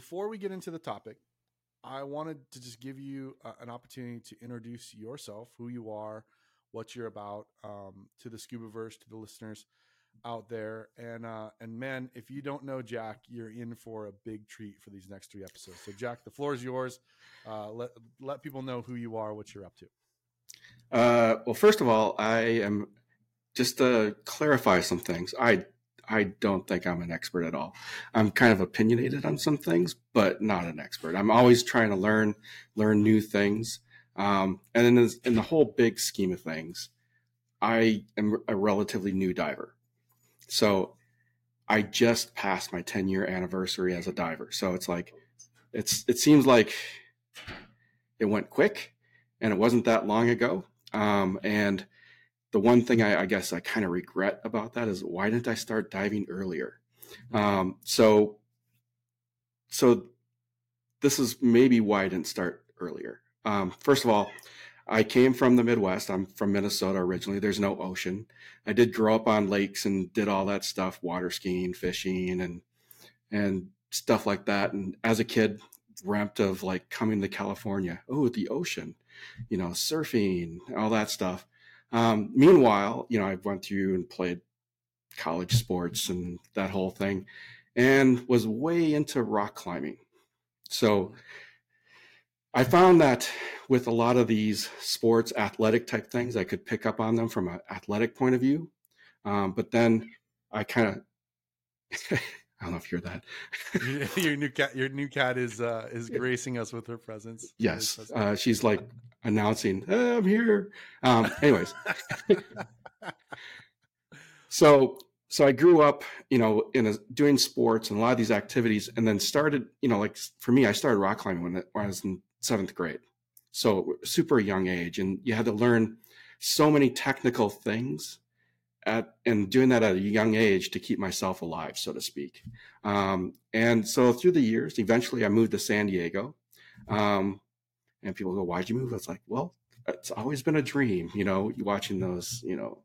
before we get into the topic, I wanted to just give you uh, an opportunity to introduce yourself, who you are, what you're about, um, to the scuba verse, to the listeners out there. And uh, and man, if you don't know Jack, you're in for a big treat for these next three episodes. So Jack, the floor is yours. Uh, let let people know who you are, what you're up to. Uh, well, first of all, I am just to clarify some things. I I don't think I'm an expert at all. I'm kind of opinionated on some things, but not an expert. I'm always trying to learn learn new things. Um, and in, this, in the whole big scheme of things, I am a relatively new diver. So I just passed my 10 year anniversary as a diver. So it's like, it's, it seems like it went quick and it wasn't that long ago. Um, and the one thing I, I guess I kind of regret about that is why didn't I start diving earlier? Um, so, so this is maybe why I didn't start earlier. Um, first of all, I came from the Midwest. I'm from Minnesota originally. There's no ocean. I did grow up on lakes and did all that stuff, water skiing, fishing, and and stuff like that. And as a kid, dreamt of like coming to California. Oh, the ocean, you know, surfing, all that stuff. Um, meanwhile, you know, I went through and played college sports and that whole thing, and was way into rock climbing. So I found that with a lot of these sports, athletic type things, I could pick up on them from an athletic point of view. Um, but then I kind of, I don't know if you hear that. your new cat, your new cat is uh, is gracing us with her presence. Yes, uh, she's like announcing, hey, "I'm here." Um, anyways, so so I grew up, you know, in a, doing sports and a lot of these activities, and then started, you know, like for me, I started rock climbing when, when I was in seventh grade. So super young age. And you had to learn so many technical things at, and doing that at a young age to keep myself alive, so to speak. Um, and so through the years, eventually I moved to San Diego. Um, and people go, why'd you move? It's like, well, it's always been a dream, you know, watching those, you know,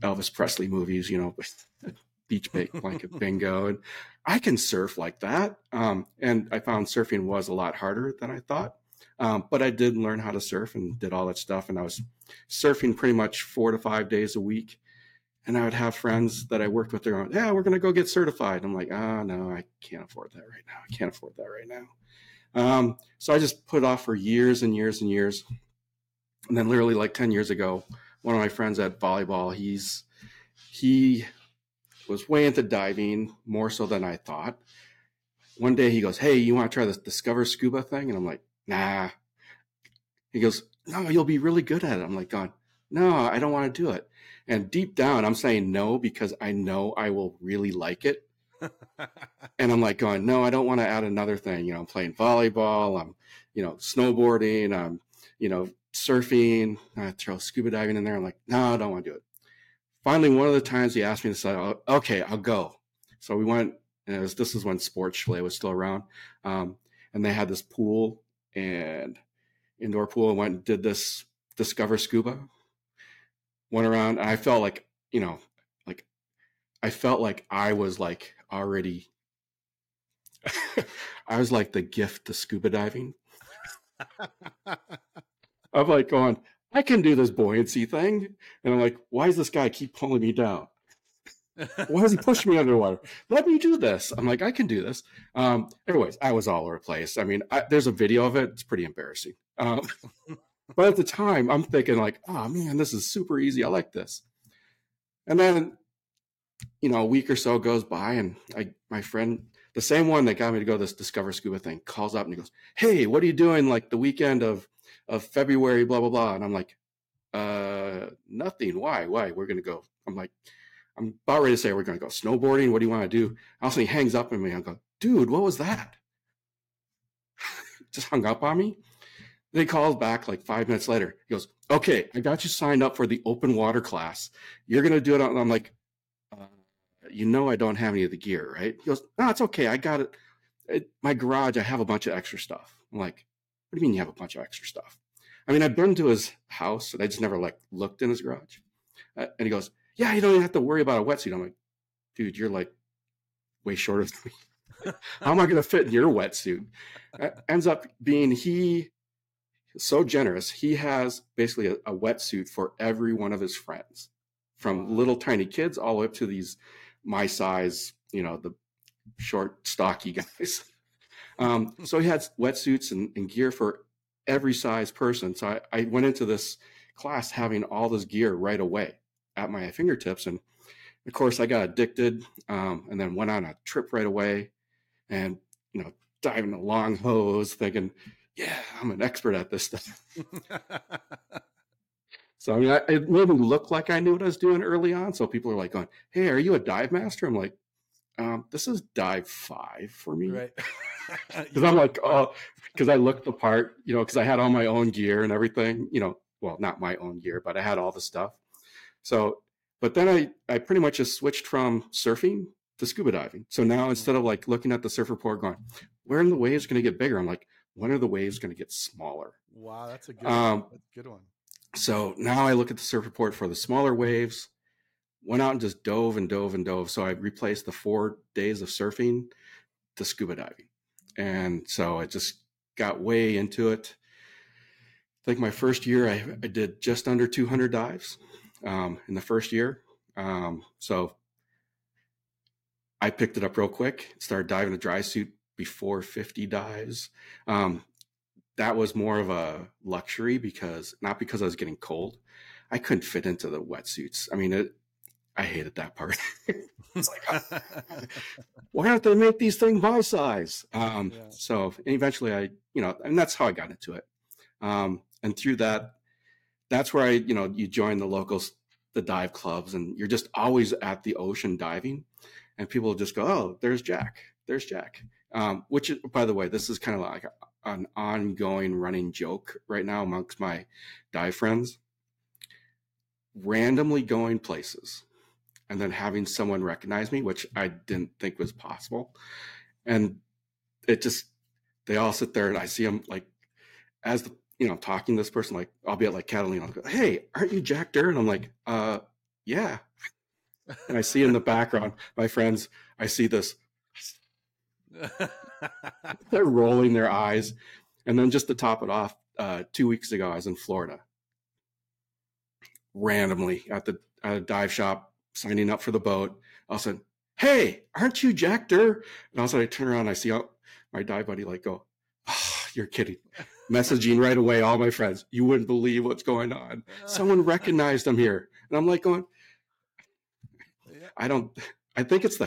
Elvis Presley movies, you know, with beach bake blanket bingo. And I can surf like that. Um, and I found surfing was a lot harder than I thought. Um, but I did learn how to surf and did all that stuff. And I was surfing pretty much four to five days a week. And I would have friends that I worked with. They're "Yeah, we're going to go get certified." I'm like, "Ah, oh, no, I can't afford that right now. I can't afford that right now." Um, so I just put off for years and years and years. And then, literally, like ten years ago, one of my friends at volleyball, he's he was way into diving more so than I thought. One day he goes, Hey, you want to try this Discover Scuba thing? And I'm like, Nah. He goes, No, you'll be really good at it. I'm like, God, No, I don't want to do it. And deep down, I'm saying no because I know I will really like it. and I'm like going, no, I don't want to add another thing. You know, I'm playing volleyball, I'm, you know, snowboarding, I'm, you know, surfing, I throw scuba diving in there. I'm like, no, I don't want to do it finally, one of the times he asked me to say, oh, okay, I'll go. So we went, and was, this is when Sports Chalet was still around. Um, and they had this pool and indoor pool and went and did this Discover Scuba. Went around, and I felt like, you know, like I felt like I was like already, I was like the gift to scuba diving. I'm like going, I can do this buoyancy thing. And I'm like, why does this guy keep pulling me down? why is he pushing me underwater? Let me do this. I'm like, I can do this. Um, anyways, I was all over the place. I mean, I, there's a video of it. It's pretty embarrassing. Um, but at the time, I'm thinking like, oh man, this is super easy. I like this. And then, you know, a week or so goes by, and I, my friend, the same one that got me to go this Discover Scuba thing, calls up and he goes, "Hey, what are you doing like the weekend of of February, blah, blah, blah. And I'm like, uh, nothing. Why? Why? We're to go. I'm like, I'm about ready to say we're going to go snowboarding. What do you want to do? Also, he hangs up on me. I go, dude, what was that? Just hung up on me. Then he calls back like five minutes later. He goes, okay, I got you signed up for the open water class. You're going to do it. And I'm like, uh, you know, I don't have any of the gear, right? He goes, no, it's okay. I got it. it. My garage, I have a bunch of extra stuff. I'm like, what do you mean you have a bunch of extra stuff? I mean, I've been to his house and I just never like looked in his garage. Uh, and he goes, yeah, you don't even have to worry about a wetsuit. I'm like, dude, you're like way shorter than me. How am I going to fit in your wetsuit? ends up being he so generous. He has basically a, a, wetsuit for every one of his friends, from little tiny kids all the way up to these my size, you know, the short, stocky guys. Um, so he had wetsuits and, and, gear for every size person. So I, I went into this class having all this gear right away at my fingertips. And of course, I got addicted um, and then went on a trip right away and, you know, diving a long hose thinking, yeah, I'm an expert at this stuff. so, I mean, I, it made me look like I knew what I was doing early on. So people are like going, hey, are you a dive master? I'm like, um, this is dive five for me. Right. Because I'm like, oh, because I looked the part, you know, because I had all my own gear and everything, you know, well, not my own gear, but I had all the stuff. So, but then I, I pretty much just switched from surfing to scuba diving. So now mm-hmm. instead of like looking at the surf report going, where are the waves going to get bigger? I'm like, when are the waves going to get smaller? Wow, that's a good, um, one. good one. So now I look at the surf report for the smaller waves. Went out and just dove and dove and dove. So I replaced the four days of surfing to scuba diving, and so I just got way into it. I think my first year I, I did just under 200 dives um, in the first year. Um, so I picked it up real quick, started diving a dry suit before 50 dives. Um, that was more of a luxury because not because I was getting cold. I couldn't fit into the wetsuits. I mean, it, I hated that part. it's like, why don't they make these things my size? Um, yeah. So eventually I, you know, and that's how I got into it. Um, and through that, that's where I, you know, you join the locals, the dive clubs, and you're just always at the ocean diving. And people just go, oh, there's Jack. There's Jack. Um, which, by the way, this is kind of like an ongoing running joke right now amongst my dive friends. Randomly going places and then having someone recognize me, which I didn't think was possible. And it just, they all sit there and I see them like, as the, you know, talking to this person, like, I'll be at like Catalina, I'll go, Hey, aren't you Jack Der? And I'm like, uh, yeah. and I see in the background, my friends, I see this, they're rolling their eyes. And then just to top it off, uh, two weeks ago, I was in Florida randomly at the at a dive shop signing up for the boat. All of a sudden, hey, aren't you Jack Der? And all of a sudden I turn around, I see my dive buddy like go, oh, you're kidding. Messaging right away, all my friends, you wouldn't believe what's going on. Someone recognized him here. And I'm like going, I don't, I think it's the